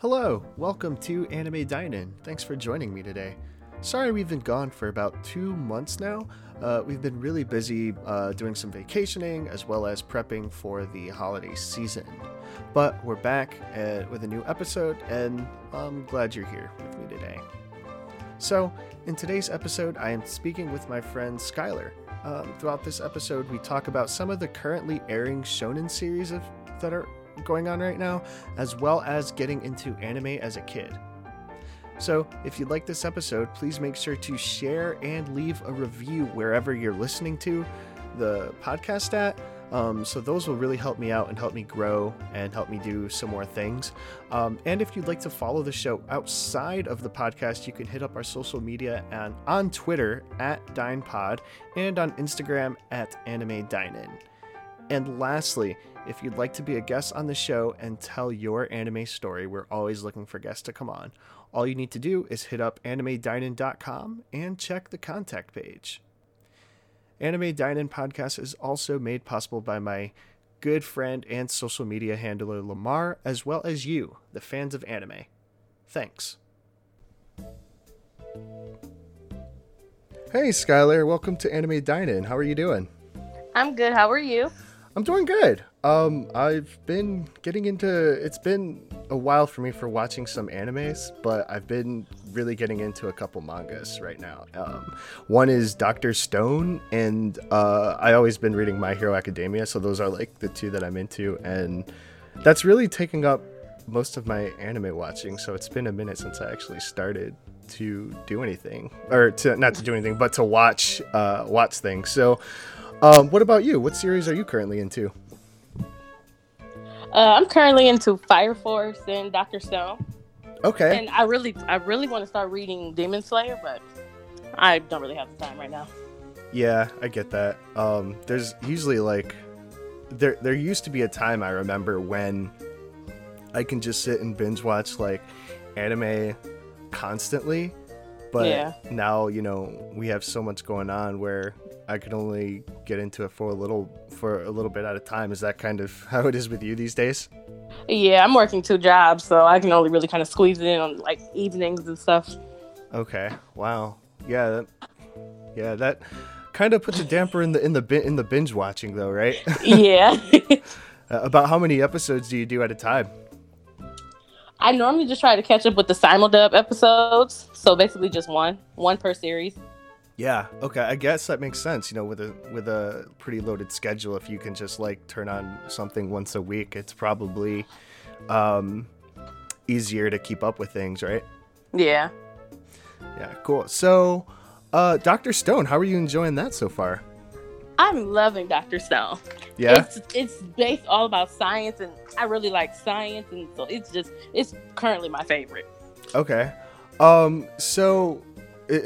Hello, welcome to Anime Dine-In. Thanks for joining me today. Sorry we've been gone for about two months now. Uh, we've been really busy uh, doing some vacationing as well as prepping for the holiday season. But we're back uh, with a new episode, and I'm glad you're here with me today. So, in today's episode, I am speaking with my friend Skylar. Um, throughout this episode, we talk about some of the currently airing shonen series of, that are going on right now, as well as getting into anime as a kid. So, if you like this episode, please make sure to share and leave a review wherever you're listening to the podcast at. Um, so, those will really help me out and help me grow and help me do some more things. Um, and if you'd like to follow the show outside of the podcast, you can hit up our social media and on Twitter at DinePod and on Instagram at Anime Dine-In. And lastly, if you'd like to be a guest on the show and tell your anime story, we're always looking for guests to come on. All you need to do is hit up animedinin.com and check the contact page. Anime Dine-In podcast is also made possible by my good friend and social media handler Lamar, as well as you, the fans of anime. Thanks. Hey, Skylar, welcome to Anime Dine-In. How are you doing? I'm good. How are you? I'm doing good. Um, I've been getting into. It's been a while for me for watching some animes, but I've been really getting into a couple mangas right now. Um, one is Doctor Stone, and uh, I always been reading My Hero Academia, so those are like the two that I'm into, and that's really taking up most of my anime watching. So it's been a minute since I actually started to do anything, or to not to do anything, but to watch uh, watch things. So. Um, what about you? What series are you currently into? Uh, I'm currently into Fire Force and Doctor Stone, Okay. and I really, I really want to start reading Demon Slayer, but I don't really have the time right now. Yeah, I get that. Um, there's usually like there there used to be a time I remember when I can just sit and binge watch like anime constantly, but Yeah. now you know we have so much going on where I can only get into it for a little for a little bit at a time. Is that kind of how it is with you these days? Yeah, I'm working two jobs, so I can only really kind of squeeze it in on like evenings and stuff. Okay. Wow. Yeah. That, yeah. That kind of puts a damper in the in the in the binge watching though, right? yeah, Uh, About how many episodes do you do at a time? I normally just try to catch up with the simuldub episodes, so basically just one, one per series. Yeah. Okay. I guess that makes sense. You know, with a with a pretty loaded schedule, if you can just like turn on something once a week, it's probably um, easier to keep up with things, right? Yeah. Yeah. Cool. So, uh, Doctor Stone, how are you enjoying that so far? I'm loving Doctor Stone. Yeah. It's it's based all about science, and I really like science, and so it's just it's currently my favorite. Okay. Um. So,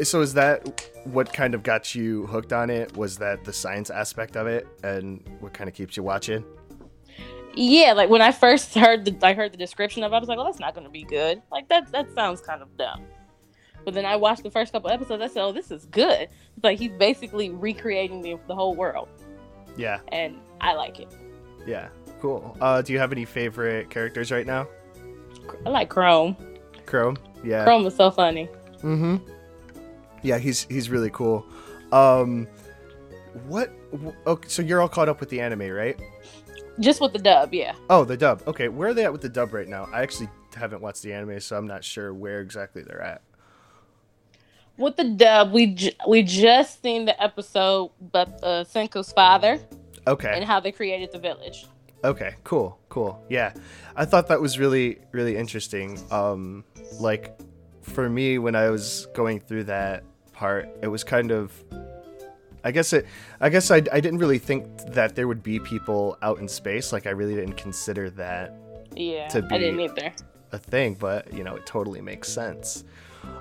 so is that what kind of got you hooked on it? Was that the science aspect of it, and what kind of keeps you watching? Yeah, like when I first heard the I heard the description of it, I was like, "Well, that's not going to be good. Like that that sounds kind of dumb." But then I watched the first couple episodes. I said, "Oh, this is good." It's like he's basically recreating the the whole world, Yeah. and I like it. Yeah. Cool. Uh, do you have any favorite characters right now? I like Chrome. Chrome. Yeah. Chrome is so funny. Mm-hmm. Yeah, he's he's really cool. Um, what? Okay, so you're all caught up with the anime, right? Just with the dub, yeah. Oh, the dub. Okay, where are they at with the dub right now? I actually haven't watched the anime, so I'm not sure where exactly they're at. With the dub, we j- we just seen the episode, but uh, Senku's father Okay. and how they created the village. Okay, cool, cool. Yeah, I thought that was really, really interesting. Um, like, for me, when I was going through that part, it was kind of, I guess it, I guess I, I didn't really think that there would be people out in space. Like, I really didn't consider that Yeah, To be I didn't either. a thing, but you know, it totally makes sense.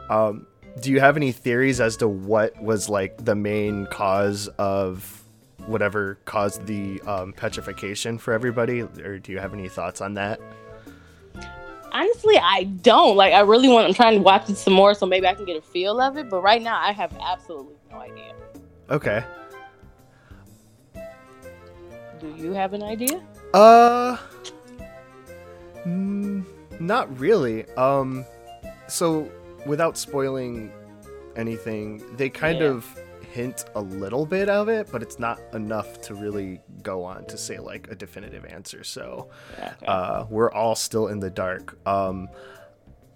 Um, do you have any theories as to what was like the main cause of whatever caused the um, petrification for everybody, or do you have any thoughts on that? Honestly, I don't. Like, I really want. I'm trying to watch it some more, so maybe I can get a feel of it. But right now, I have absolutely no idea. Okay. Do you have an idea? Uh. mm, Not really. Um, so without spoiling anything, they kind Yeah. of hint a little bit of it, but it's not enough to really go on to say like a definitive answer. So Okay. uh, we're all still in the dark. Um,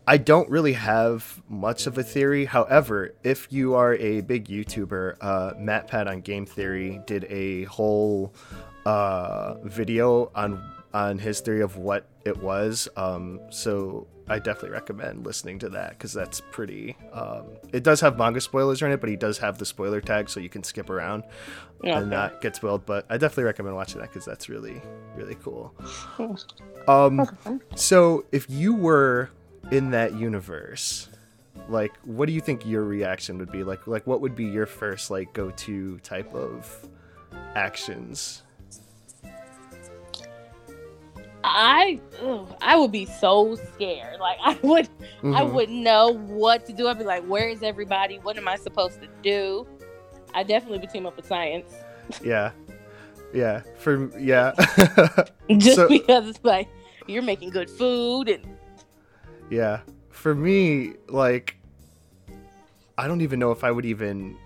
I don't really have much of a theory. However, if you are a big YouTuber, uh, Matt Pat on Game Theory did a whole uh, video on on his theory of what it was. Um, so I definitely recommend listening to that because that's pretty. Um, it does have manga spoilers in it, but he does have the spoiler tag, so you can skip around and not get spoiled. But I definitely recommend watching that because that's really really cool. Um, so if you were in that universe, like, what do you think your reaction would be? Like, like what would be your first like go to type of actions? I ugh, I would be so scared. Like I would I Mhm. wouldn't know what to do. I'd be like, where is everybody? What am I supposed to do? I definitely would team up with science. Yeah, yeah. For yeah, Just So- because it's like you're making good food and yeah. For me, like, I don't even know if I would even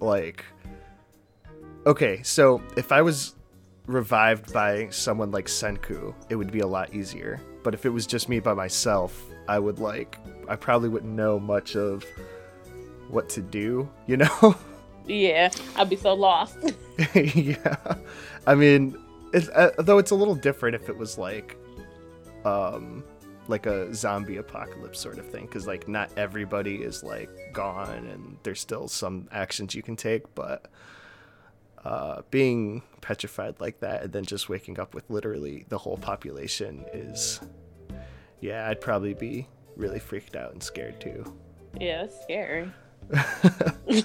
like. Okay, so if I was revived by someone like Senku, it would be a lot easier. But if it was just me by myself, I would like I probably wouldn't know much of what to do, you know? yeah, I'd be so lost. yeah. I mean, it, uh, though it's a little different if it was like um like a zombie apocalypse sort of thing cuz like not everybody is like gone and there's still some actions you can take, but uh, being petrified like that and then just waking up with literally the whole population is yeah i'd probably be really freaked out and scared too yeah, it's scary.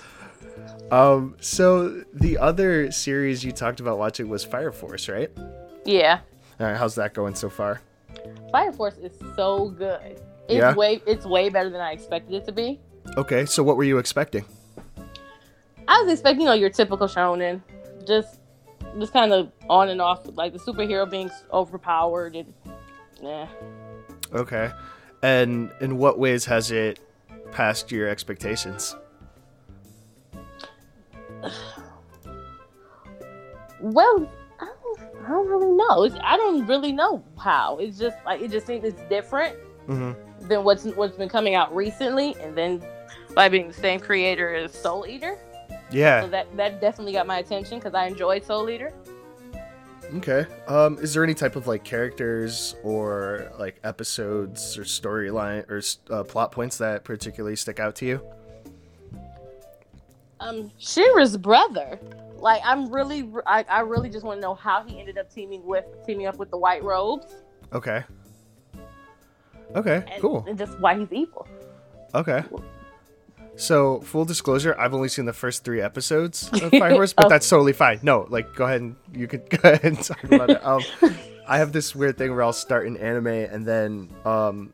um so the other series you talked about watching was fire force right Yeah. all right how's that going so far Fire Force is so good. It's Yeah? way it's way better than I expected it to be. okay so what were you expecting I was expecting, you know, your typical shonen, just just kind of on and off, like the superhero being overpowered and yeah. okay and in what ways has it passed your expectations Well, I don't, I don't really know. It's, I don't really know how. It's just like it just seems it's different mm-hmm. than what's what's been coming out recently, and then by being the same creator as Soul Eater, yeah so that that definitely got my attention because I enjoyed Soul Eater. Okay. Um, is there any type of like characters or like episodes or storyline or uh, plot points that particularly stick out to you? Um, Shinra's brother. Like I'm really, I, I really just want to know how he ended up teaming with teaming up with the White Robes, Okay. Okay. and, Cool. and just why he's evil. Okay. So, full disclosure, I've only seen the first three episodes of Fire Force, but Oh. that's totally fine. No, like, go ahead and you could go ahead and talk about it. Um, I have this weird thing where I'll start an anime and then um,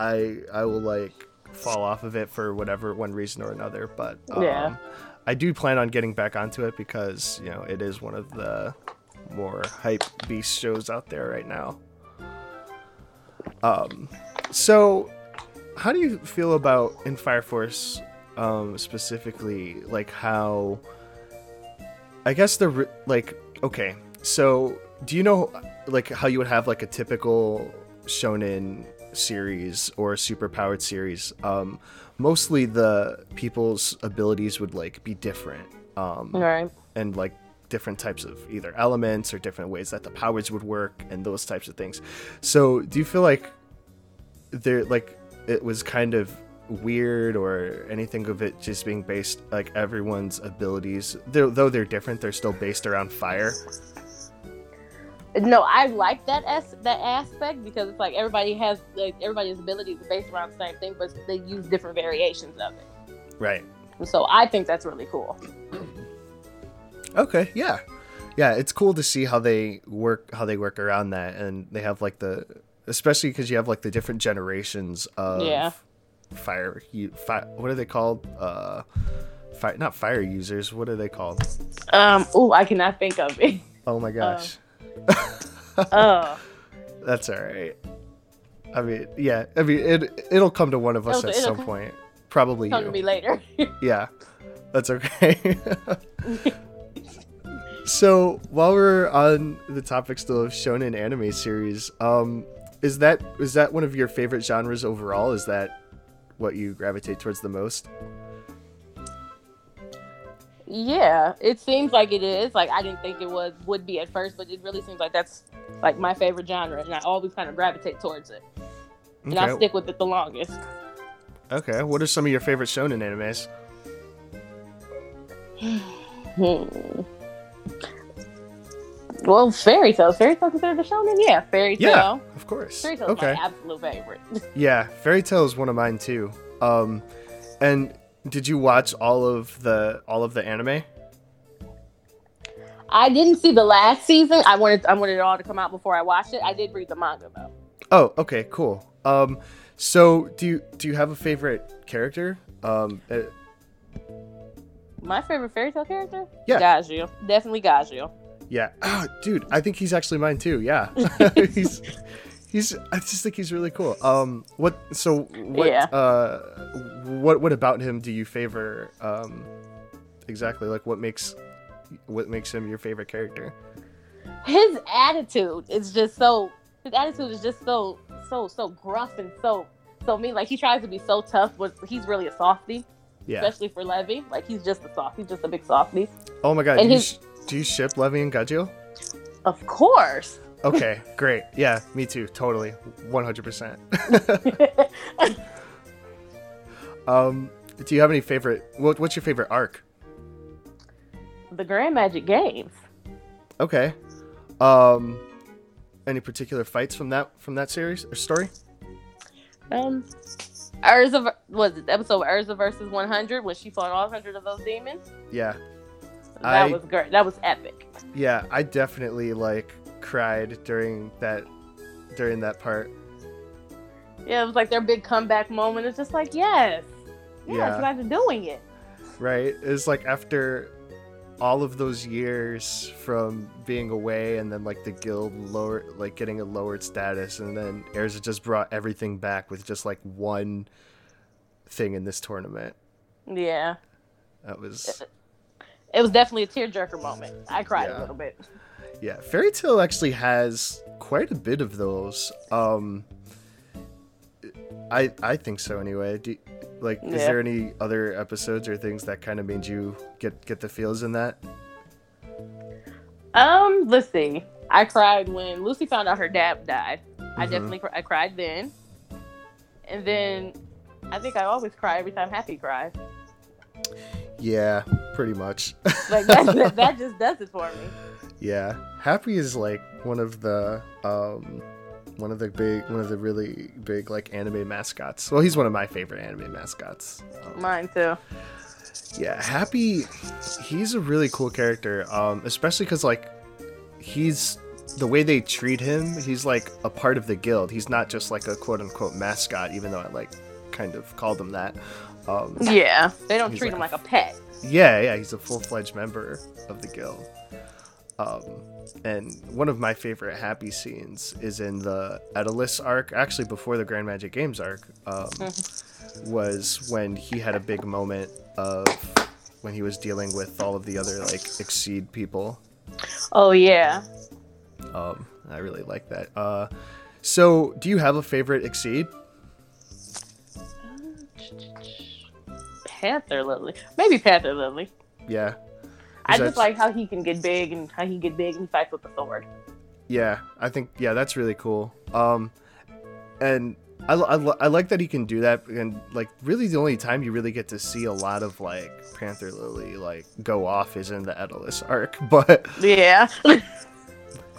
I I will like fall off of it for whatever one reason or another. But um, Yeah. I do plan on getting back onto it because you know it is one of the more hype beast shows out there right now. Um, so how do you feel about in Fire Force um, specifically, like how? I guess the re- like okay, so do you know like how you would have like a typical shonen series or a superpowered series? Um, mostly the people's abilities would like be different. Um, Right. and like different types of either elements or different ways that the powers would work and those types of things. So, do you feel like there like it was kind of weird or anything of it just being based like everyone's abilities they're, though they're different they're still based around fire No, I like that as that aspect because it's like everybody has like everybody's abilities are based around the same thing, but they use different variations of it. right And so I think that's really cool. okay yeah yeah it's cool to see how they work how they work around that and they have like the especially because you have like the different generations of Yeah. Fire you fi- what are they called uh fire not fire users what are they called Um, oh, I cannot think of it. oh my gosh Uh, that's all right I mean, yeah. I mean, it it'll come to one of us It'll- at it'll some come- point. Probably Come you. to me later. Yeah, that's okay. so while we're on the topic still of shonen anime series, um, is that is that one of your favorite genres overall? Is that what you gravitate towards the most? yeah, it seems like it is. Like I didn't think it was would be at first, but it really seems like that's like my favorite genre, and I always kind of gravitate towards it, and I'll stick with it the longest. Okay. What are some of your favorite shonen animes? Hmm. Well, Fairy Tails. Fairy Tail considered a shonen? Yeah, Fairy Tail. Yeah, of course. Fairy Tail Okay. my absolute favorite. Yeah, Fairy Tail is one of mine too. Um, and did you watch all of the all of the anime? I didn't see the last season. I wanted I wanted it all to come out before I watched it. I did read the manga though. Oh, okay, cool. Um, so do you do you have a favorite character? Um, uh, My favorite Fairy Tail character? Yeah. Gajeel. Definitely Gajeel. Yeah, oh, dude, I think he's actually mine too. Yeah, he's he's. I just think he's really cool. Um, what? So what? Yeah. Uh, what what about him do you favor? Um, exactly. Like what makes what makes him your favorite character? His attitude is just so his attitude is just so so so gruff and so so mean. Like he tries to be so tough, but he's really a softie, Yeah. especially for Levy. Like he's just a soft. He's just a big softie. Oh my god. And Do you, his- sh- do you ship Levy and Gajeel? Of course. Okay, great. Yeah, me too. Totally. 100%. um, do you have any favorite what, what's your favorite arc? the Grand Magic Games. Okay. Um any particular fights from that from that series or story? Um, Erza was it episode Erza versus 100 when she fought all 100 of those demons. Yeah. That I- was great. That was epic. Yeah, I definitely like cried during that during that part. Yeah, it was like their big comeback moment. It's just like, yes, yes, Yeah. you guys are doing it. right? It's like after all of those years from being away and then like the guild lower like getting a lowered status and then Erza just brought everything back with just like one thing in this tournament. Yeah, That was uh, it was definitely a tearjerker moment. I cried Yeah. a little bit. yeah, Fairy Tail actually has quite a bit of those. Um I I think so anyway. Do, like is there any other episodes or things that kind of made you get get the feels in that? Um, let's see. I cried when Lucy found out her dad died. I Mhm. definitely I cried then, and then I think I always cry every time Happy cries. Yeah, pretty much. Like that, that, that just does it for me. Yeah, Happy is like one of the um one of the big one of the really big like anime mascots. Well, he's one of my favorite anime mascots. Um, Mine too. yeah, Happy he's a really cool character um especially cuz like he's the way they treat him, he's like a part of the guild. He's not just like a quote unquote mascot even though I like kind of called him that. Um Yeah, they don't treat like him like a pet. yeah, yeah, he's a full-fledged member of the guild. Um, and one of my favorite happy scenes is in the Edolas arc, actually before the Grand Magic Games arc, um, was when he had a big moment of when he was dealing with all of the other like exceed people. Oh yeah. Um, I really like that. Uh, so, do you have a favorite exceed? Panther Lily. Maybe Panther Lily. Yeah, I just like how he can get big and how he get big and he fights with the sword. Yeah, I think yeah, that's really cool. Um, and I, I, I like that he can do that, and like really the only time you really get to see a lot of like Panther Lily like go off is in the Edolas arc, but Yeah.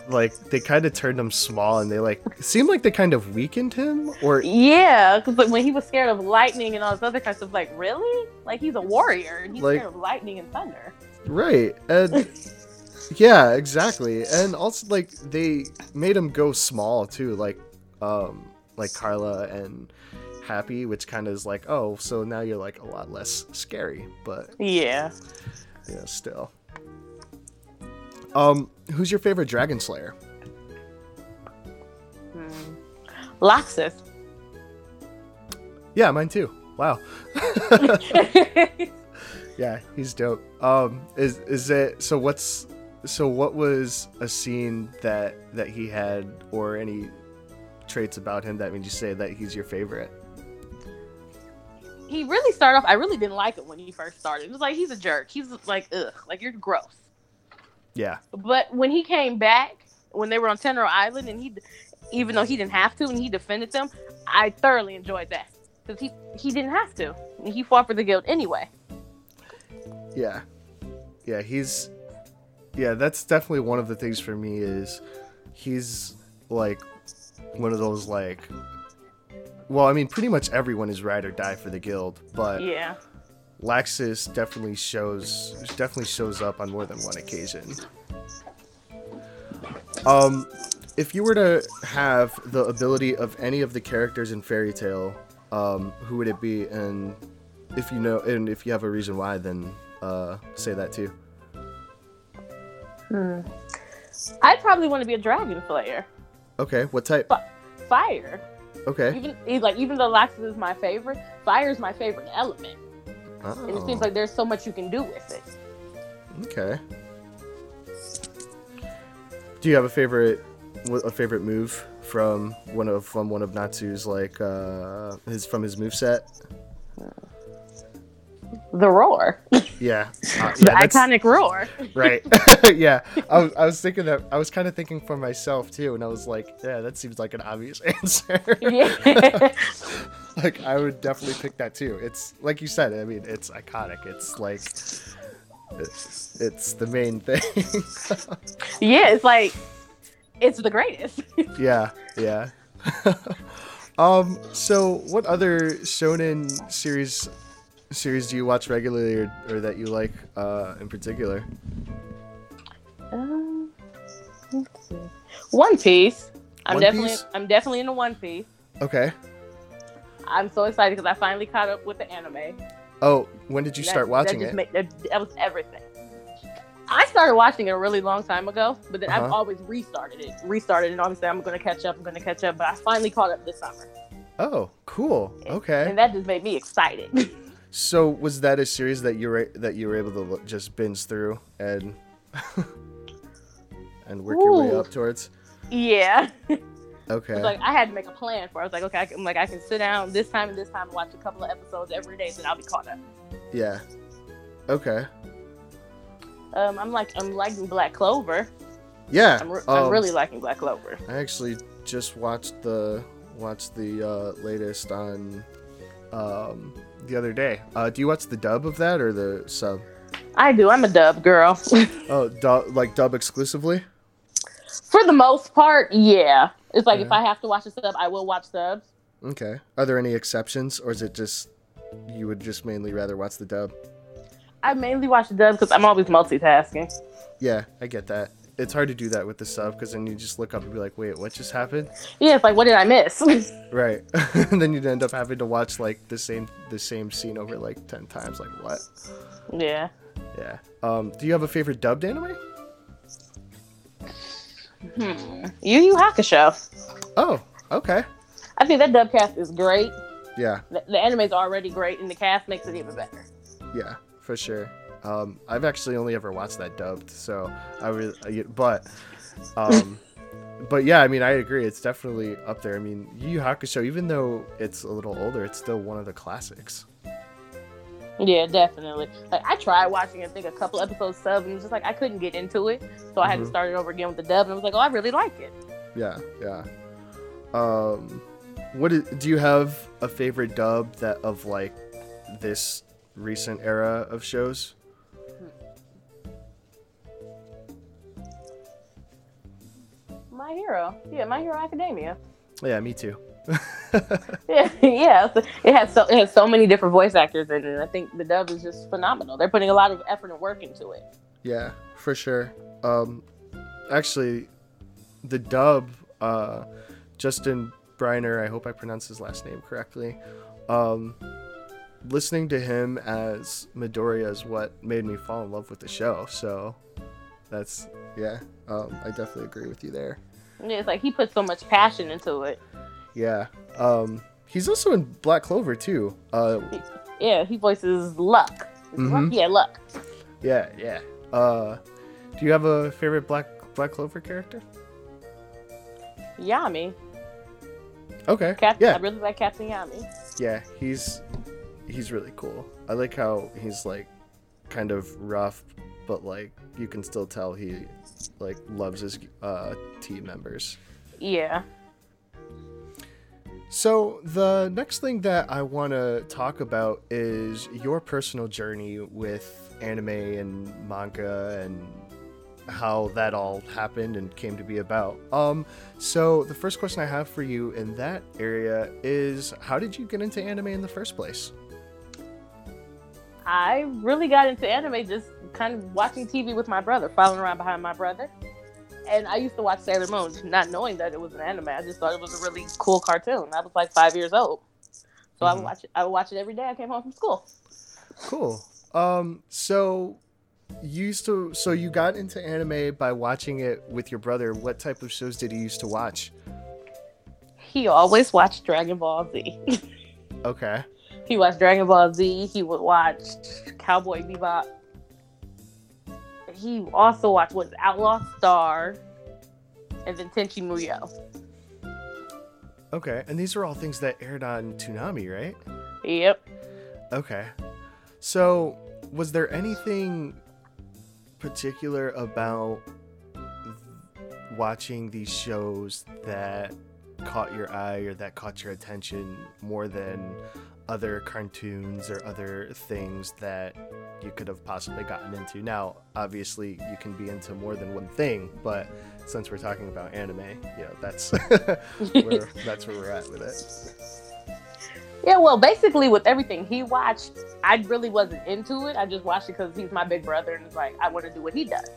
like they kind of turned him small, and they like seemed like they kind of weakened him, or yeah, because like, when he was scared of lightning and all this other kind of stuff, like really, like he's a warrior and he's Like- scared of lightning and thunder. right, and yeah, exactly, and also like they made him go small too, like um like Carla and. Happy, which kind of is like, oh, so now you're like a lot less scary, but Yeah. Yeah, still. Um, who's your favorite Dragon Slayer? Hmm. Laxus. Yeah, mine too. Wow. yeah, he's dope. Um, is is it so? What's so? What was a scene that that he had, or any traits about him that made you say that he's your favorite? he really started off. I really didn't like it when he first started. It was like he's a jerk. He's like ugh, like you're gross. Yeah, But when he came back, when they were on Tenrou Island, and he, even though he didn't have to, and he defended them, I thoroughly enjoyed that because he he didn't have to. He fought for the guild anyway. yeah, yeah. He's yeah. That's definitely one of the things for me is he's like one of those like. Well, I mean, pretty much everyone is ride or die for the guild, but Yeah. Laxus definitely shows definitely shows up on more than one occasion. Um, if you were to have the ability of any of the characters in Fairy Tail, um, who would it be? And if you know, and if you have a reason why, then uh, say that too. Hmm. I'd probably want to be a dragon slayer. Okay, what type? Fire. Okay. Even like even though Laxus is my favorite, fire is my favorite element, and it seems Oh, like there's so much you can do with it. okay. Do you have a favorite a favorite move from one of from one of Natsu's like uh his from his move set? The roar, Yeah. Uh, the yeah, that's- iconic roar. right yeah I was, I was thinking that i was kind of thinking for myself too and i was like yeah that seems like an obvious answer yeah. like i would definitely pick that too it's like you said i mean it's iconic it's like it's, it's the main thing yeah, it's like it's the greatest. yeah yeah um so what other shonen series series do you watch regularly or, or that you like uh in particular Um, let's see. One Piece. I'm One definitely Piece? I'm definitely into One Piece. okay I'm so excited because I finally caught up with the anime. oh when did you That- start watching it Made, that, that was everything. I started watching it a really long time ago, but then I've Uh-huh. always restarted it, restarted, and obviously I'm going to catch up. I'm going to catch up, but I finally caught up this summer, Oh, cool. Okay. and that just made me excited. So was that a series that you were that you were able to just binge through and and work your way up towards? yeah, Okay. it's like I had to make a plan for. it. I was like, okay, I can, like I can sit down this time and this time and watch a couple of episodes every day, then I'll be caught up. yeah. Okay. Um, I'm like I'm liking Black Clover. Yeah. I'm, re- um, I'm really liking Black Clover. I actually just watched the watched the uh, latest on um, the other day. Uh, do you watch the dub of that or the sub? I do. I'm a dub girl. Oh, like dub exclusively? For the most part, yeah. It's like if I have to watch a sub, I will watch subs. Okay. Are there any exceptions, or is it just you would just mainly rather watch the dub? I mainly watch the dub because I'm always multitasking. Yeah, I get that. It's hard to do that with the sub because then you just look up and be like, wait, what just happened? Yeah, it's like, what did I miss? Right. and then you'd end up having to watch like the same the same scene over like ten times. Like what? yeah. Yeah. Um, do you have a favorite dubbed anime? Hmm. Yu Yu Hakusho. Oh, okay. I think that dub cast is great. Yeah, The, the anime is already great, and the cast makes it even better. yeah, for sure. Um, I've actually only ever watched that dubbed, so I would, I- but, um, but yeah, I mean, I agree. It's definitely up there. I mean, Yu Yu Hakusho, even though it's a little older, it's still one of the classics. Yeah, definitely. Like I tried watching, I think a couple episodes sub, and it was just like I couldn't get into it, so I had to Mhm. start it over again with the dub, and I was like, oh, I really like it. Yeah, yeah. Um, what is, do you have a favorite dub that of like this recent era of shows? My Hero, yeah, My Hero Academia. Yeah, me too. Yeah, yeah. It has so it has so many different voice actors in it. I think the dub is just phenomenal. They're putting a lot of effort and work into it. Yeah, for sure. Um, actually, the dub, uh, Justin Briner, I hope I pronounced his last name correctly. Um, listening to him as Midoriya is what made me fall in love with the show. So that's yeah. Um, I definitely agree with you there. Yeah, it's like he put so much passion into it. Yeah. Um, He's also in Black Clover too. Uh, Yeah, he voices Luck. It Luck? Yeah, Luck. yeah, yeah. Uh, do you have a favorite Black Black Clover character? Yami. Okay. Captain. I Yeah, really like Captain Yami. yeah. He's he's really cool. I like how he's like kind of rough, but like you can still tell he like loves his uh, team members. Yeah. So the next thing that I want to talk about is your personal journey with anime and manga and how that all happened and came to be about. Um so the first question I have for you in that area is how did you get into anime in the first place? I really got into anime just kind of watching TV with my brother, following around behind my brother. And I used to watch Sailor Moon, not knowing that it was an anime. I just thought it was a really cool cartoon. I was like five years old, so I would Mhm. watch it. I would watch it every day. I came home from school. Cool. Um so you used to so you got into anime by watching it with your brother. What type of shows did he used to watch? He always watched Dragon Ball Z. Okay. he watched Dragon Ball Z. He would watch Cowboy Bebop. He also watched what Outlaw Star, and then Tenchi Muyo. Okay. And these are all things that aired on Toonami, right? Yep. Okay. So, was there anything particular about watching these shows that caught your eye or that caught your attention more than other cartoons or other things that you could have possibly gotten into? Now, obviously, you can be into more than one thing, but since we're talking about anime, you know, that's where that's where we're at with it. Yeah, well, basically with everything he watched, I really wasn't into it. I just watched it because he's my big brother, and it's like I want to do what he does.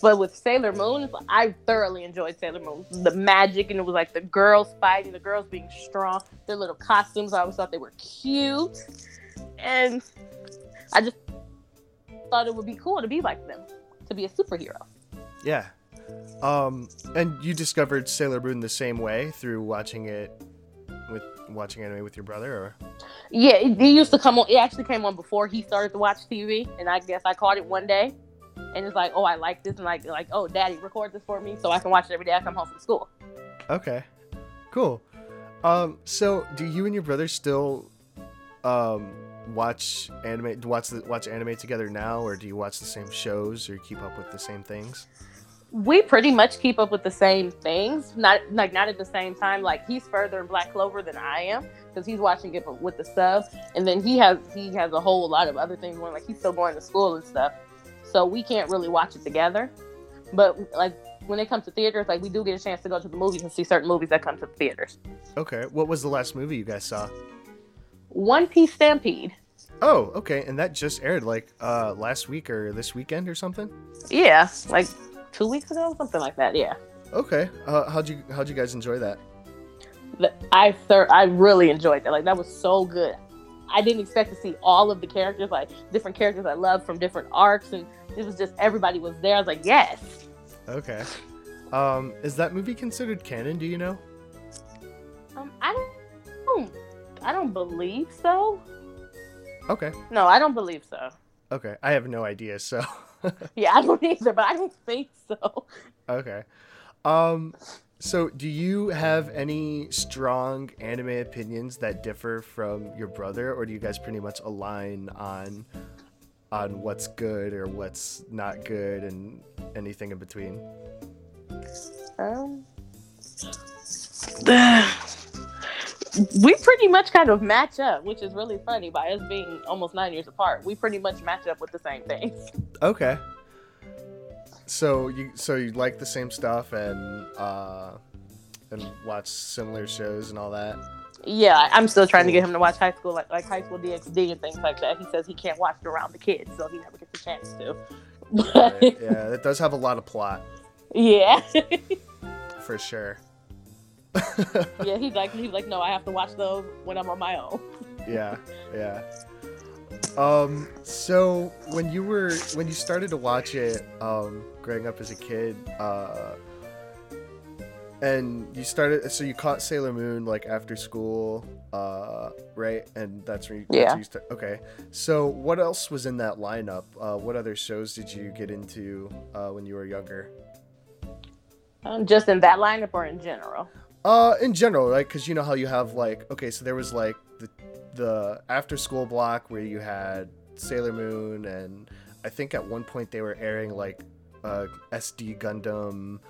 But with Sailor Moon, I thoroughly enjoyed Sailor Moon. The magic, and it was like the girls fighting, the girls being strong, their little costumes. I always thought they were cute, and I just thought it would be cool to be like them, to be a superhero. Yeah. Um, and you discovered Sailor Moon the same way through watching it with watching anime with your brother, or Yeah, it, it used to come on. It actually came on before he started to watch TV, and I guess I caught it one day, and it's like, oh, I like this, and like, like, oh, Daddy, record this for me, so I can watch it every day I come home from school. okay, cool. Um, so do you and your brother still um watch anime? Watch the watch anime together now, or do you watch the same shows or keep up with the same things? We pretty much keep up with the same things, not like not at the same time. Like he's further in Black Clover than I am because he's watching it with the sub, and then he has he has a whole lot of other things going. Like he's still going to school and stuff, so we can't really watch it together. But like when it comes to theaters, like we do get a chance to go to the movies and see certain movies that come to the theaters. Okay, what was the last movie you guys saw? One Piece Stampede. Oh, okay, and that just aired like uh last week or this weekend or something. Yeah, like two weeks ago, something like that. Yeah, Okay, uh, how'd you how'd you guys enjoy that? The- I thir- I really enjoyed that. Like that was so good. I didn't expect to see all of the characters, like different characters I love from different arcs, and it was just everybody was there. I was like, yes. Okay, um, is that movie considered canon? Do you know? Um, I don't, don't, I don't believe so. Okay. No, I don't believe so. Okay, I have no idea. So, Yeah, I don't either, but I don't think so. okay. Um, so do you have any strong anime opinions that differ from your brother, or do you guys pretty much align on on what's good or what's not good and anything in between? Um, we pretty much kind of match up, which is really funny by us being almost nine years apart. We pretty much match up with the same things. Okay. So you so you like the same stuff and uh and watch similar shows and all that. Yeah, I'm still trying to get him to watch high school, like like high school DxD and things like that. He says he can't watch it around the kids, so he never gets a chance to. But Right, yeah, it does have a lot of plot yeah, for sure. yeah, he's like he's like, no, I have to watch those when I'm on my own. yeah, yeah. Um, so when you were when you started to watch it, um, growing up as a kid, uh, and you started so you caught Sailor Moon like after school, uh, right? And that's when you, Yeah. when you start, okay. So what else was in that lineup? Uh, what other shows did you get into uh, when you were younger? Um, just in that lineup or in general? Uh, in general, right? cause you know how you have like, okay, so there was like the the after school block where you had Sailor Moon, and I think at one point they were airing like uh, SD Gundam,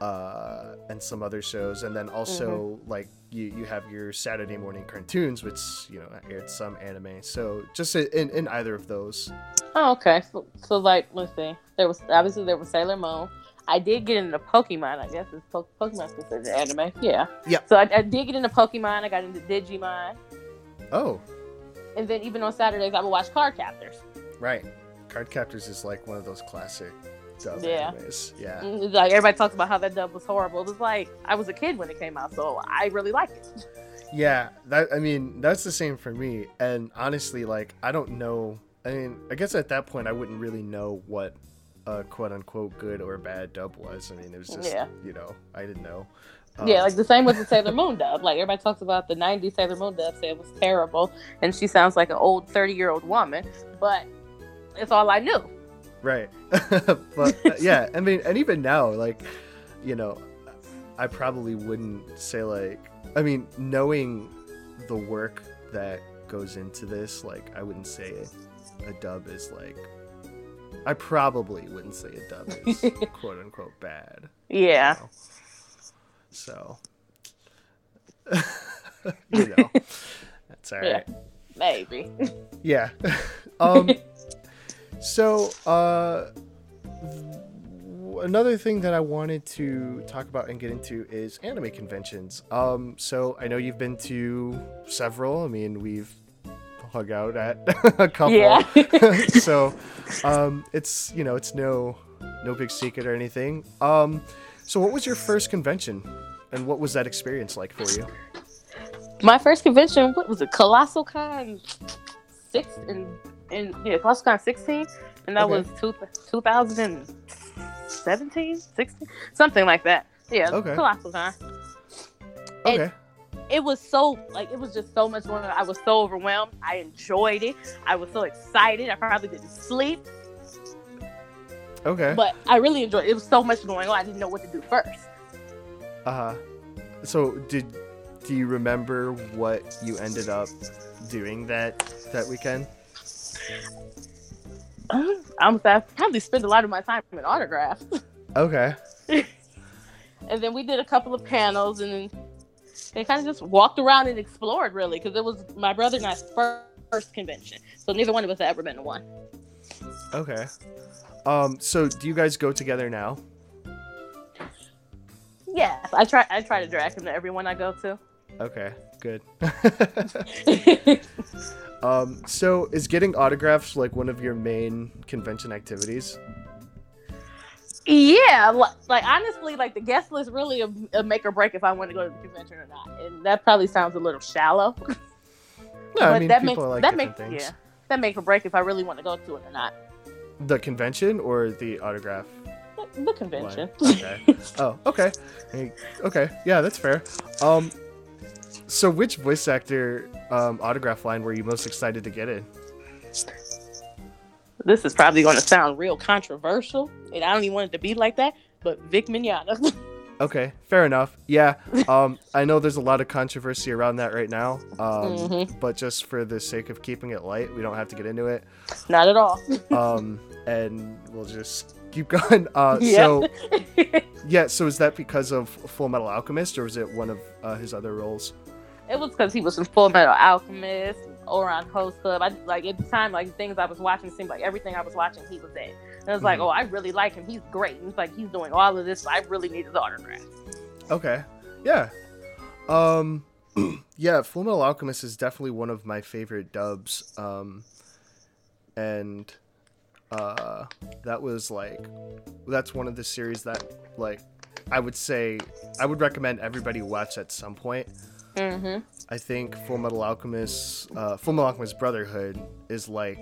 uh, and some other shows, and then also like you you have your Saturday morning cartoons, which you know aired some anime. So just in in either of those. Oh, okay. So, so like, let's see. There was obviously there was Sailor Moon. I did get into Pokemon. I guess it's po- Pokemon's considered anime. Yeah. Yeah. So I, I did get into Pokemon. I got into Digimon, Oh, and then even on Saturdays I would watch Card Captors. right. Card Captors is like one of those classic dub Yeah. animes. Yeah. Mm, Like everybody talks about how that dub was horrible. It was like I was a kid when it came out, so I really liked it. Yeah, that I mean that's the same for me. And honestly, like I don't know. I mean, I guess at that point I wouldn't really know what a quote unquote good or bad dub was. I mean, it was just Yeah. you know I didn't know. yeah, Um, like the same with the Sailor Moon dub. Like everybody talks about the '90s Sailor Moon dub, say it was terrible, and she sounds like an old 30 year old woman. But it's all I knew. right. but uh, yeah, I mean, and even now, like you know, I probably wouldn't say like I mean, knowing the work that goes into this, like I wouldn't say a dub is like. I probably wouldn't say a dub is quote unquote bad. Yeah. know. So, you know, that's all Yeah. Maybe. Yeah. um. So, uh, another thing that I wanted to talk about and get into is anime conventions. Um. So I know you've been to several. I mean, we've hung out at a couple. Yeah. so um it's you know it's no no big secret or anything um so what was your first convention and what was that experience like for you My first convention, what was it? Colossal Con six and in yeah, Colossal Con sixteen, and that Okay. was two, 2017, 16, something like that. Yeah, Okay. Colossal Con. And okay it was so like it was just so much fun. I was so overwhelmed. I enjoyed it. I was so excited. I probably didn't sleep, okay but I really enjoyed it. It was so much going on. I didn't know what to do first. uh-huh so did do you remember what you ended up doing that that weekend I'm I probably spent a lot of my time in autographs. okay and then we did a couple of panels and then they kind of just walked around and explored really because it was my brother and I's first convention. So neither one of us had ever been to one. Okay. Um so do you guys go together now? Yeah i try i try to drag him to everyone i go to. Okay. Good. Um so is getting autographs like one of your main convention activities yeah li- like honestly like the guest list really a, a make or break if i want to go to the convention or not and that probably sounds a little shallow No, I mean that people makes like that makes things. yeah that make or break if i really want to go to it or not The convention or the autograph? the, the convention Okay. Oh, okay. Okay, yeah, that's fair. Um, so which voice actor um, autograph line were you most excited to get in? This is probably going to sound real controversial and i don't even want it to be like that but vic mignogna Okay, fair enough. Yeah, um, I know there's a lot of controversy around that right now. Um, Mhm. but just for the sake of keeping it light, we don't have to get into it. Not at all. Um, and we'll just keep going. Uh, Yeah. so yeah, so is that because of Full Metal Alchemist, or was it one of uh, his other roles? it was because he was in Full Metal Alchemist, Ouran Host Club. I like at the time, like things I was watching seemed like everything I was watching, he was in. And I was like, Mhm. oh, I really like him. He's great. And it's like he's doing all of this. I really need his autograph. Okay. Yeah. Um yeah, Full Metal Alchemist is definitely one of my favorite dubs. Um and uh that was like that's one of the series that like I would say I would recommend everybody watch at some point. Mm-hmm. I think Full Metal Alchemist uh Full Metal Alchemist Brotherhood is like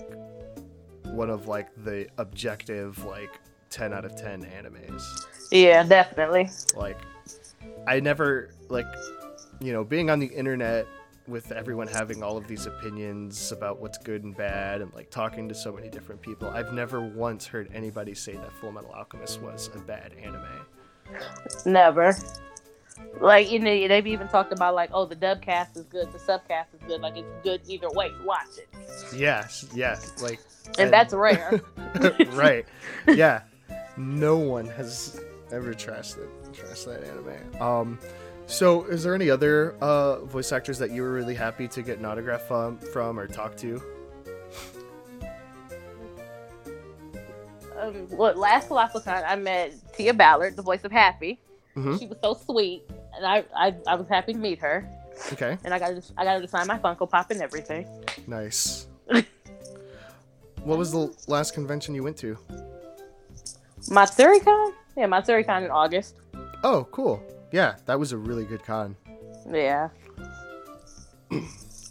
one of like the objective like 10 out of 10 animes. Yeah, definitely. like I never like, you know, being on the internet with everyone having all of these opinions about what's good and bad and like talking to so many different people. I've never once heard anybody say that Full Metal Alchemist was a bad anime. Never. Like you know, they've even talked about like, oh, the dub cast is good, the subcast is good. Like it's good either way. Watch it. Yes, yes, like, And, and- that's rare. right. Yeah. No one has ever trashed it, trashed that anime. Um, so is there any other uh voice actors that you were really happy to get an autograph from, from or talk to? um, well, last ColossalCon, I met Tia Ballard, the voice of Happy. Mhm. She was so sweet, and I, I I was happy to meet her. Okay, And I got to I got to sign my Funko Pop and everything. nice. what was the last convention you went to? MatsuriCon? Yeah, MatsuriCon in August. Oh, cool. Yeah, that was a really good con. Yeah.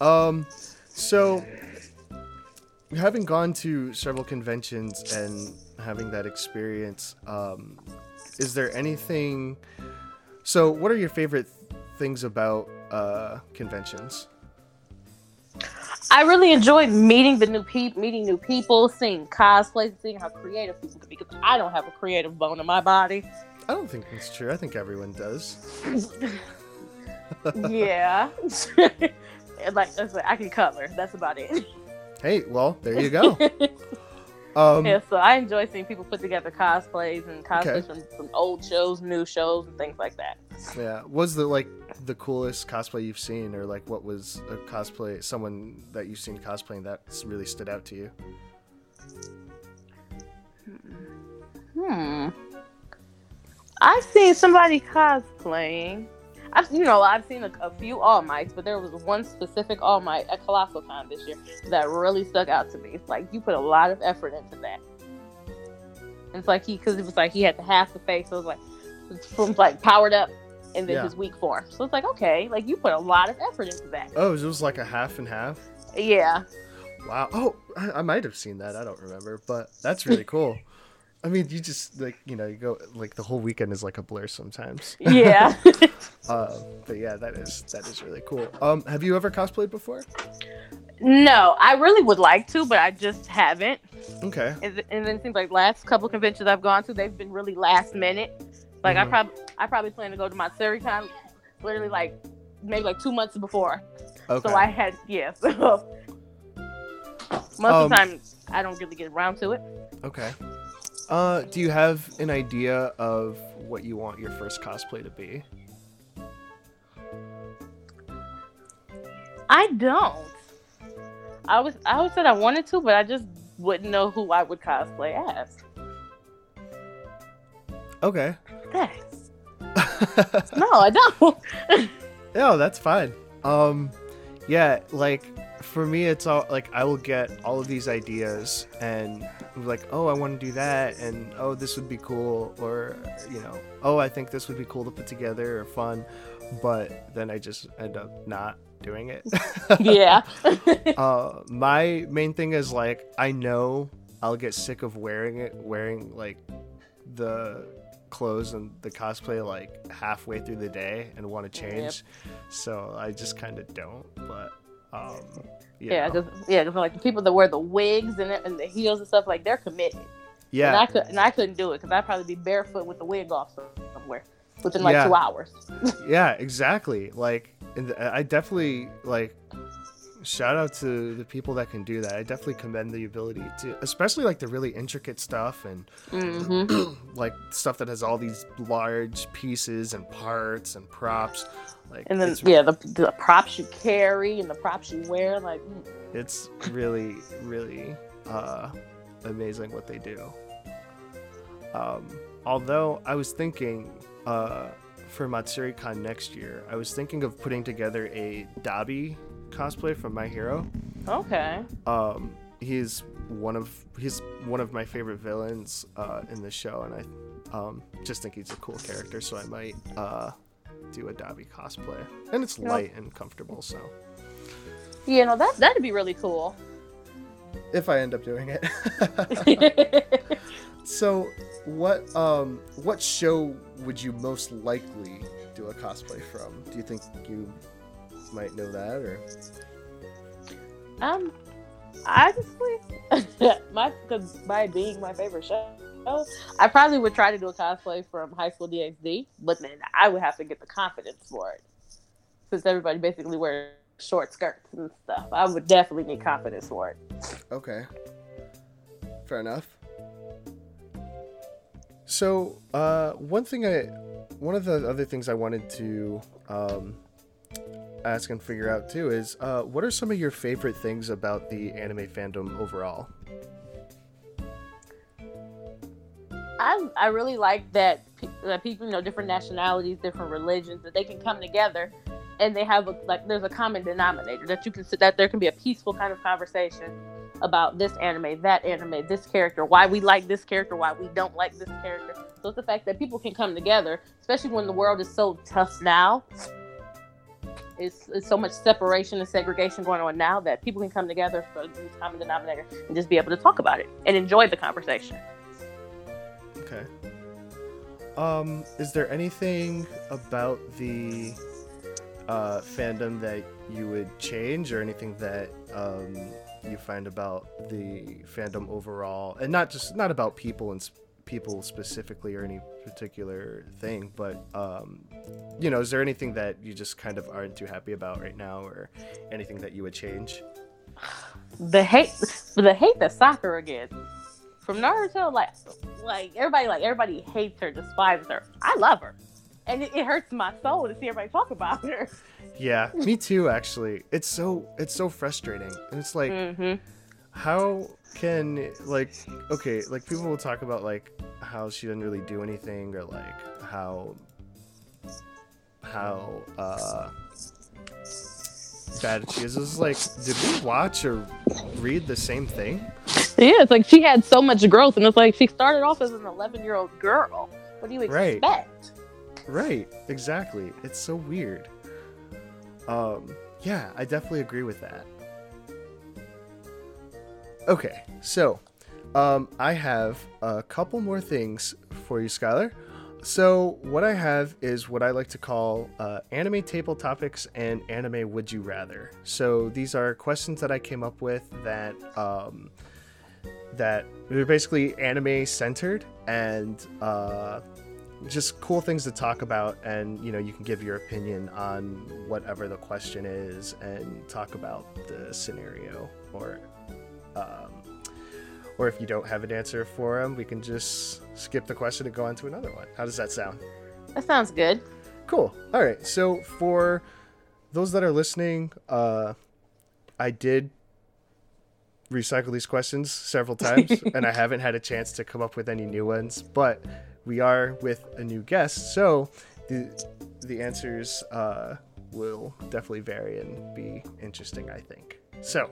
Um, so having gone to several conventions and having that experience, um, is there anything? So, what are your favorite things about uh, conventions? I really enjoyed meeting the new people, meeting new people, seeing cosplays, seeing how creative people can be. Because I don't have a creative bone in my body. I don't think that's true. I think everyone does. yeah. Like I I can color. That's about it. Hey, well, there you go. Um, yeah, so I enjoy seeing people put together cosplays and cosplays Okay. from, from old shows, new shows, and things like that. yeah. Was the like the coolest cosplay you've seen, or like what was a cosplay someone that you've seen cosplaying that really stood out to you? Hmm. I've seen somebody cosplaying. I've you know I've seen a, a few All Mights, but there was one specific All Might at Colossal Con this year that really stuck out to me. It's like you put a lot of effort into that. It's like he because it was like he had the half the face, so it was like it's from like powered up and then Yeah. his weak form. So it's like okay, like you put a lot of effort into that. Oh, it was like a half and half. Yeah. Wow. Oh, I, I might have seen that. I don't remember, but that's really cool. I mean, you just like you know you go like the whole weekend is like a blur sometimes. Yeah. Uh, but yeah, that is that is really cool. Um, have you ever cosplayed before? no, I really would like to, but I just haven't. Okay. And, and then it seems like last couple conventions I've gone to, they've been really last minute. Like I Mhm. probably I probably plan to go to my Con literally like maybe like two months before. Okay. So I had yeah. So most of Um, the time I don't really get around to it. Okay. Uh, do you have an idea of what you want your first cosplay to be? I don't. I was I always said I wanted to, but I just wouldn't know who I would cosplay as. Okay. Thanks. No, I don't. no, that's fine. Um, yeah, like for me, it's all like I will get all of these ideas and like, oh, I want to do that, and oh, this would be cool, or you know, oh, I think this would be cool to put together or fun, but then I just end up not doing it. yeah. uh, my main thing is like I know I'll get sick of wearing it, wearing like the clothes and the cosplay like halfway through the day and want to change. So I just kind of don't. But um, you Yeah, because like the people that wear the wigs and, it- and the heels and stuff, like they're committed. And yeah, I could and I couldn't do it because I'd probably be barefoot with the wig off somewhere within like Yeah. two hours. yeah, exactly. Like, and I definitely like shout out to the people that can do that. I definitely commend the ability to, especially like the really intricate stuff and hmm like stuff that has all these large pieces and parts and props. Like, And then yeah, the, the props you carry and the props you wear, like mm. it's really, really uh, amazing what they do. Um, although I was thinking uh, for MatsuriCon next year, I was thinking of putting together a Dabi cosplay from My Hero. okay. Um, he's one of he's one of my favorite villains uh, in the show, and I um, just think he's a cool character. So I might uh, do a Dabi cosplay, and it's light and comfortable. So Yeah, know that that'd be really cool. if I end up doing it, so what um what show would you most likely do a cosplay from? Do you think you might know that or? Um, honestly, my because by being my favorite show, I probably would try to do a cosplay from High School DxD, but then I would have to get the confidence for it, since everybody basically wears short skirts and stuff. I would definitely need confidence for it. Okay. Fair enough. So, uh, one thing I, one of the other things I wanted to um, ask and figure out too is, uh, what are some of your favorite things about the anime fandom overall? I I really like that, that people, you know, different nationalities, different religions, that they can come together, and they have a, like there's a common denominator that you can sit that there can be a peaceful kind of conversation about this anime, that anime, this character, why we like this character, why we don't like this character. So it's the fact that people can come together, especially when the world is so tough now. It's, it's so much separation and segregation going on now that people can come together for this common denominator and just be able to talk about it and enjoy the conversation. Okay. Um, is there anything about the uh, fandom that you would change, or anything that um, you find about the fandom overall, and not just not about people and people specifically or any particular thing, but um, you know, is there anything that you just kind of aren't too happy about right now, or anything that you would change? the hate the hate that Sakura gets from Naruto, like like everybody like everybody hates her, despises her. I love her. And it, it hurts my soul to see everybody talk about her. Yeah, me too. Actually, it's so it's so frustrating, and it's like, mm-hmm. how can like okay, like people will talk about like how she doesn't really do anything, or like how how uh bad she is. It's like, did we watch or read the same thing? Yeah, it's like she had so much growth, and it's like she started off as an 11 year old girl. What do you Right. expect? Right, exactly. It's so weird. Um, yeah, I definitely agree with that. Okay, so um, I have a couple more things for you, Skylar. So, what I have is what I like to call uh, anime table topics and anime would you rather. So, these are questions that I came up with that um, that they're basically anime centered and uh, just cool things to talk about and you know you can give your opinion on whatever the question is and talk about the scenario or um, or if you don't have an answer for them we can just skip the question and go on to another one. How does that sound? That sounds good. cool. All right. So for those that are listening uh i did recycle these questions several times and i haven't had a chance to come up with any new ones but we are with a new guest so the the answers uh will definitely vary and be interesting i think so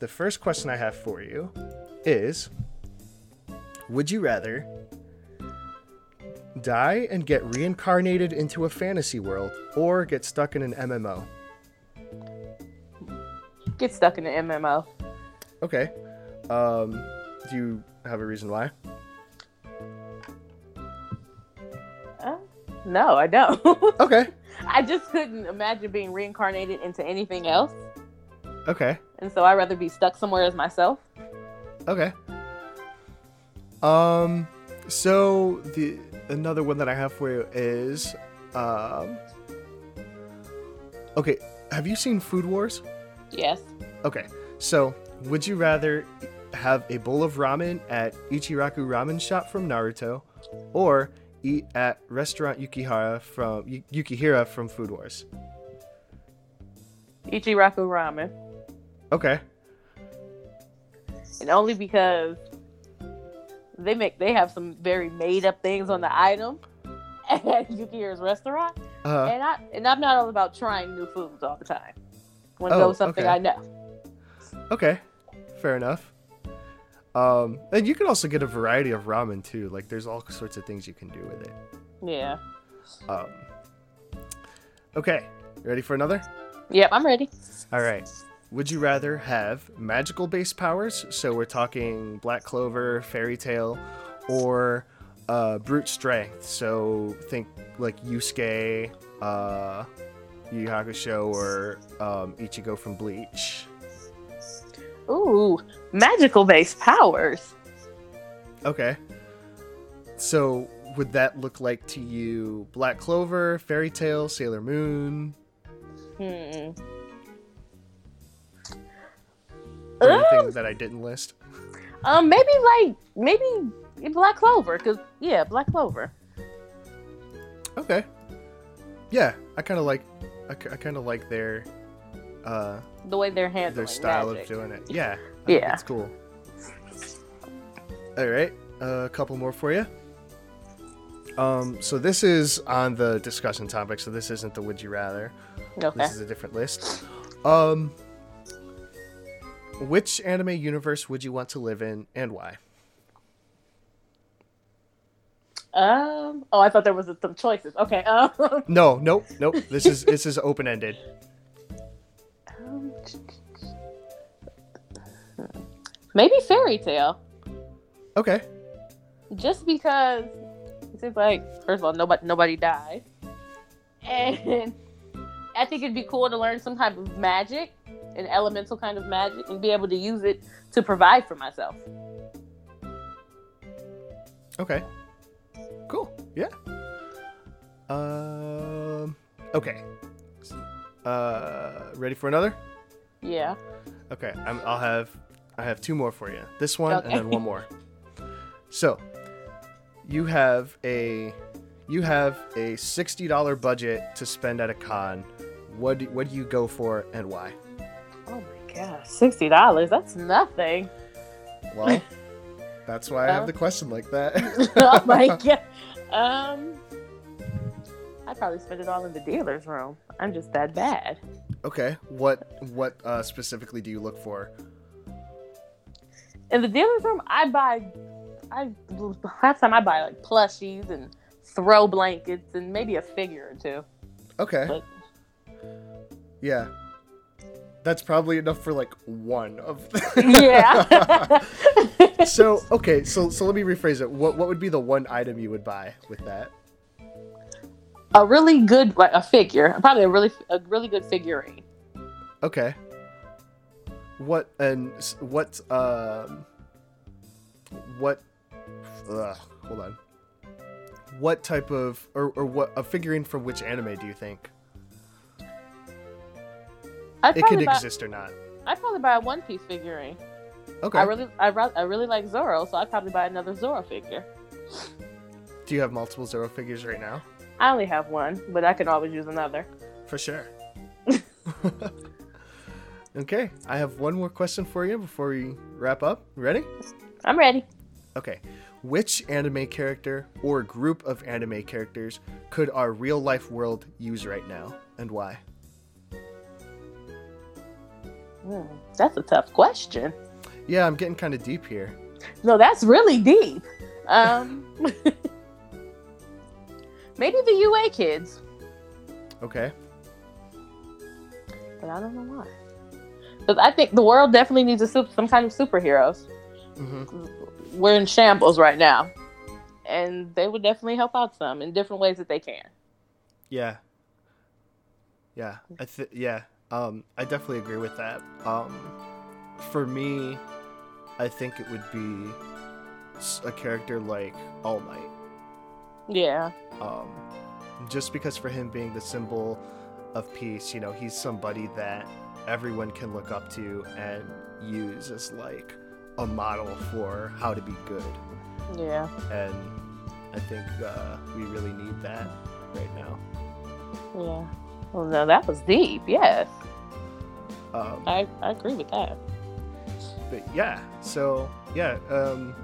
the first question i have for you is would you rather die and get reincarnated into a fantasy world or get stuck in an MMO? Get stuck in an MMO. Okay. Um, do you have a reason why? Uh, no, I don't. Okay. I just couldn't imagine being reincarnated into anything else. Okay. And so I'd rather be stuck somewhere as myself. Okay. Um, so the another one that I have for you is, um, okay. Have you seen Food Wars? Yes. Okay. So would you rather have a bowl of ramen at Ichiraku Ramen Shop from Naruto, or eat at restaurant Yukihara from Yu- Yukihira from Food Wars? Ichiraku ramen. Okay. And only because they make they have some very made up things on the item at Yukihira's restaurant. Uh, And I and I'm not all about trying new foods all the time. Want to Oh, go something okay. I know. okay. Fair enough. Um, and you can also get a variety of ramen too. Like there's all sorts of things you can do with it. Yeah. Um, okay. Ready for another? Yep, I'm ready. All right. Would you rather have magical based powers? So we're talking Black Clover, Fairy Tail, or uh, brute strength. So think like Yusuke, uh, Yu Hakusho, or um, Ichigo from Bleach. Ooh, magical based powers. Okay. So would that look like to you Black Clover, Fairy Tail, Sailor Moon, Hmm. anything that I didn't list? Um, maybe like maybe Black Clover, cause yeah, Black Clover. Okay. Yeah, I kind of like, I, kind of like their, uh, The way they're handling their style magic. of doing it. Yeah. I Yeah. It's cool. All right, a couple more for you. Um, so this is on the discussion topic. So this isn't the would you rather. Okay. This is a different list. Um, which anime universe would you want to live in, and why? Um. Oh, I thought there was some choices. Okay. Um. No, nope, nope. This is this is open ended. Maybe Fairy Tail. Okay. just because it's like first of all nobody nobody died and i think it'd be cool to learn some type of magic an elemental kind of magic and be able to use it to provide for myself Okay. Cool. Yeah. Um. Okay. Uh, ready for another? yeah Okay. I'm, I'll have I have two more for you. This one Okay. and then one more. So, you have a you have a sixty dollar budget to spend at a con. What do, what do you go for and why? oh my gosh $60 that's nothing Well, that's why I have the question like that. oh my god um i'd probably spend it all in the dealer's room i'm just that bad Okay. What what uh, specifically do you look for? in the dealer's room, I buy, I the time I buy like plushies and throw blankets and maybe a figure or two. Okay. But Yeah. That's probably enough for like one of yeah, so okay, so so let me rephrase it. What what would be the one item you would buy with that? A really good like a figure, probably a really a really good figurine. Okay. What and what um what ugh, hold on. What type of or, or what a figurine from which anime do you think? I'd It could buy, exist or not. I'd probably buy a One Piece figurine. Okay. I really, I, I really like Zoro, so I'd probably buy another Zoro figure. do you have multiple Zoro figures right now? I only have one, but I can always use another. For sure. okay, I have one more question for you before we wrap up. Ready? I'm ready. Okay. Which anime character or group of anime characters could our real life world use right now and why? Hmm, that's a tough question. Yeah, I'm getting kind of deep here. No, that's really deep. Um, maybe the UA kids, Okay. but I don't know why. Because I think the world definitely needs a sup- some kind of superheroes. hmm We're in shambles right now, and they would definitely help out some in different ways that they can. Yeah. Yeah. I th- yeah. Um, I definitely agree with that. Um, for me, I think it would be a character like All Might. Yeah, um, just because for him being the symbol of peace, you know, he's somebody that everyone can look up to and use as like a model for how to be good. yeah. And I think uh, we really need that right now. Yeah. Well, no, that was deep. Yes, Um, I, I agree with that. but yeah, so yeah, um,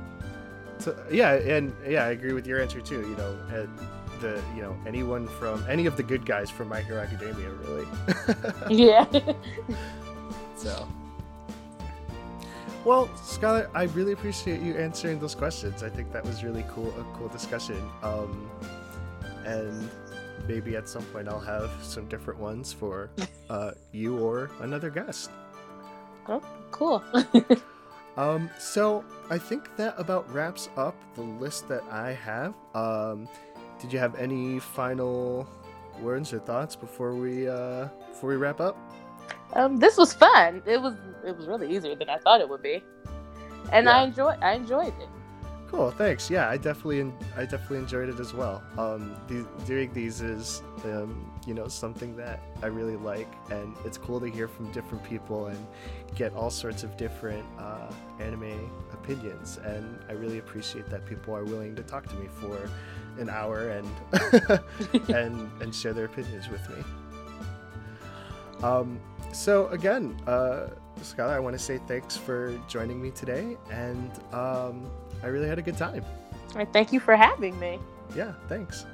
so, yeah, and yeah, I agree with your answer too. You know, and the you know anyone from any of the good guys from My Hero Academia, really. Yeah. So, well, Skylar, I really appreciate you answering those questions. I think that was really cool, a cool discussion. Um, and maybe at some point I'll have some different ones for uh, you or another guest. Oh, cool. Um, so I think that about wraps up the list that I have. Um, did you have any final words or thoughts before we uh, before we wrap up? Um, this was fun. It was it was really easier than I thought it would be, and Yeah. I enjoy I enjoyed it. Cool, thanks. Yeah, I definitely, I definitely enjoyed it as well. Um, the, doing these is, um, you know, something that I really like, and it's cool to hear from different people and get all sorts of different uh, anime opinions. And I really appreciate that people are willing to talk to me for an hour and and and share their opinions with me. Um, so again, uh, Skylar, I want to say thanks for joining me today, and um, I really had a good time. Right, thank you for having me. Yeah, thanks.